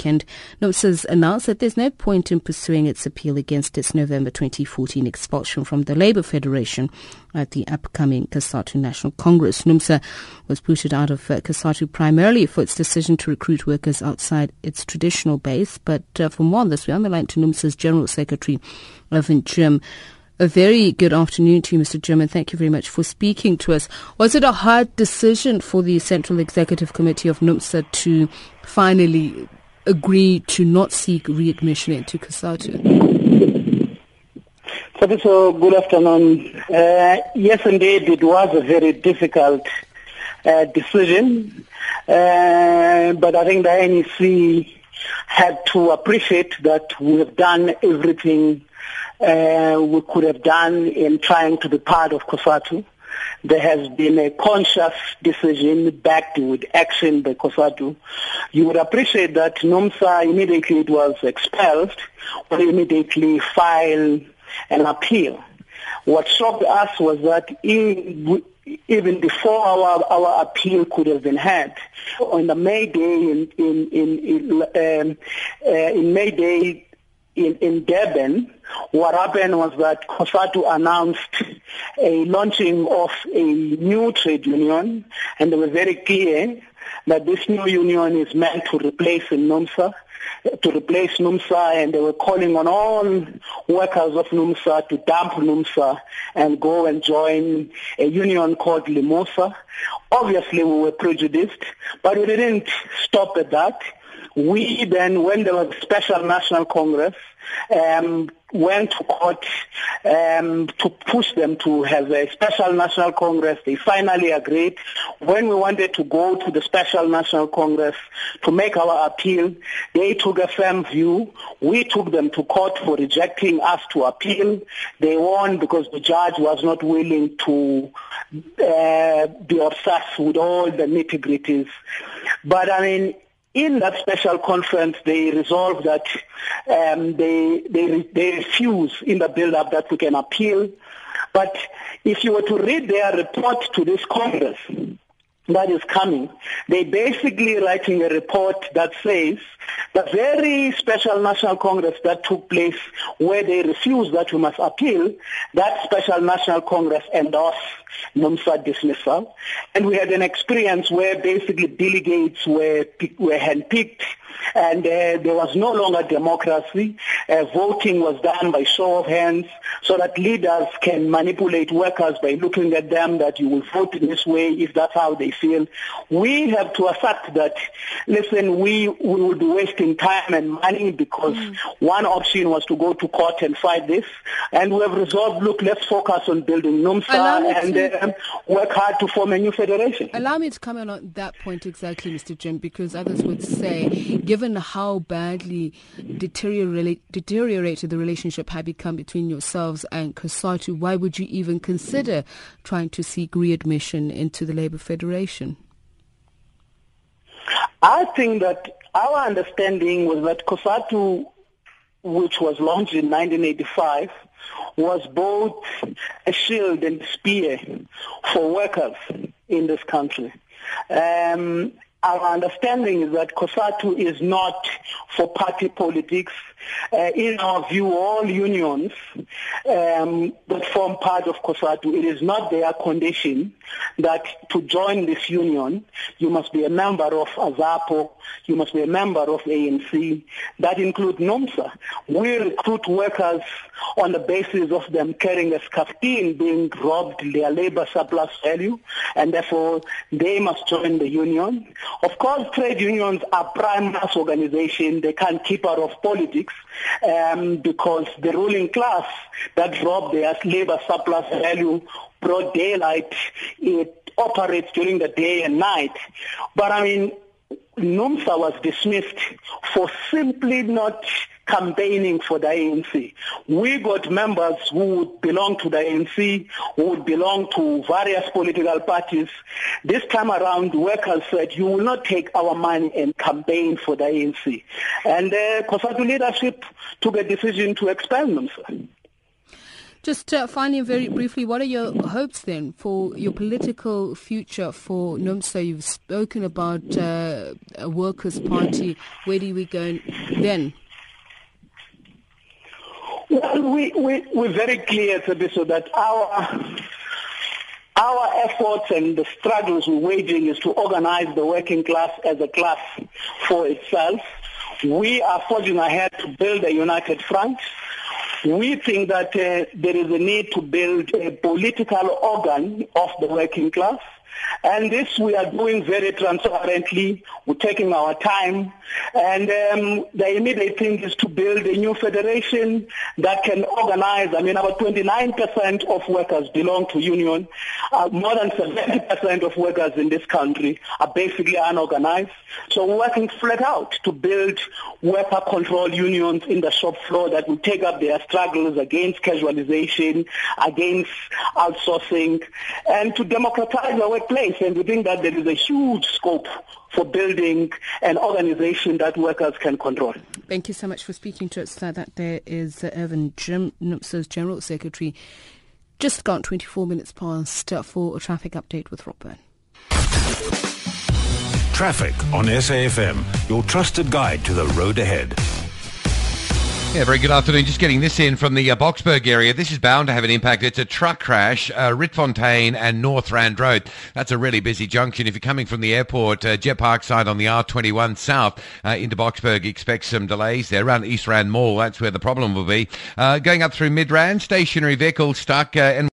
weekend, announced that there's no point in pursuing its appeal against its November 2014 expulsion from the Labour Federation at the upcoming COSATU National Congress. NUMSA was booted out of uh, COSATU primarily for its decision to recruit workers outside its traditional base. But uh, for more on this, we're on the line to NUMSA's General Secretary, Irvin Jim. A very good afternoon to you, Mr. Jim, and thank you very much for speaking to us. Was it a hard decision for the Central Executive Committee of NUMSA to finally agree to not seek readmission into COSATU? So, good afternoon. Uh, yes, indeed, it was a very difficult uh, decision, uh, but I think the NEC had to appreciate that we have done everything uh, we could have done in trying to be part of COSATU. There has been a conscious decision backed with action by COSATU. You would appreciate that NUMSA immediately it was expelled, will immediately file an appeal. What shocked us was that even before our, our appeal could have been had, on the May Day in, in, in, in, um, uh, in May Day in, in Durban, what happened was that COSATU announced a launching of a new trade union, and they were very clear that this new union is meant to replace NUMSA, to replace NUMSA, and they were calling on all workers of NUMSA to dump NUMSA and go and join a union called LIMUSA. Obviously, we were prejudiced, but we didn't stop at that. We then, when there was a special national congress, um, went to court um, to push them to have a special national congress. They finally agreed. When we wanted to go to the special national congress to make our appeal, they took a firm view. We took them to court for rejecting us to appeal. They won because the judge was not willing to uh, be obsessed with all the nitty-gritties. But I mean, in that special conference, they resolved that um, they, they, they refuse in the build-up that we can appeal. But if you were to read their report to this Congress, that is coming. They basically writing a report that says the very special national congress that took place where they refused that we must appeal, that special national congress endorsed NUMSA dismissal. And we had an experience where basically delegates were, were handpicked and uh, there was no longer democracy. Uh, voting was done by show of hands so that leaders can manipulate workers by looking at them that you will vote in this way if that's how they feel. We have to accept that, listen, we, we will be wasting time and money because mm. one option was to go to court and fight this. And we have resolved, look, let's focus on building NUMSA and to, uh, work hard to form a new federation. Allow me to comment on that point exactly, Mr. Jim, because others would say, given how badly deteriorated the relationship had become between yourselves and COSATU, why would you even consider trying to seek readmission into the Labour Federation? I think that our understanding was that COSATU, which was launched in 1985, was both a shield and spear for workers in this country. Um, our understanding is that COSATU is not for party politics. Uh, in our view, all unions um, that form part of COSATU, it is not their condition that to join this union, you must be a member of AZAPO, you must be a member of ANC. That includes NUMSA. We recruit workers on the basis of them carrying a scaftin, being robbed their labor surplus value, and therefore they must join the union. Of course, trade unions are prime mass organizations. They can't keep out of politics um, because the ruling class that robbed their labor surplus value broad daylight, it operates during the day and night. But I mean, NUMSA was dismissed for simply not campaigning for the ANC. We got members who would belong to the ANC, who would belong to various political parties. This time around, workers said, you will not take our money and campaign for the ANC. And the uh, COSATU leadership took a decision to expel NUMSA. Just uh, finally, very briefly, what are your hopes then for your political future for NUMSA? You've spoken about uh, a Workers' Party. Where do we go then? Well, we, we, we're very clear, Thabiso, that our our efforts and the struggles we're waging is to organize the working class as a class for itself. We are forging ahead to build a united front. We think that uh, there is a need to build a political organ of the working class and this we are doing very transparently. We're taking our time. And um, the immediate thing is to build a new federation that can organize. I mean, about 29% of workers belong to union. Uh, more than 70% of workers in this country are basically unorganized. So we're working flat out to build worker control unions in the shop floor that will take up their struggles against casualization, against outsourcing, and to democratize the workplace. And we think that there is a huge scope for building an organization that workers can control. Thank you so much for speaking to us. Uh, that there is uh, Irvin Jim, NUMSA's General Secretary. Just gone 24 minutes past uh, for a traffic update with Rob Byrne. Traffic on SAFM, your trusted guide to the road ahead. Yeah, very good afternoon. Just getting this in from the uh, Boksburg area. This is bound to have an impact. It's a truck crash, uh, Rietfontein and North Rand Road. That's a really busy junction. If you're coming from the airport, uh, Jet Park side on the R21 south uh, into Boksburg, expect some delays there. Around East Rand Mall, that's where the problem will be. Uh, going up through Midrand, stationary vehicles stuck uh, and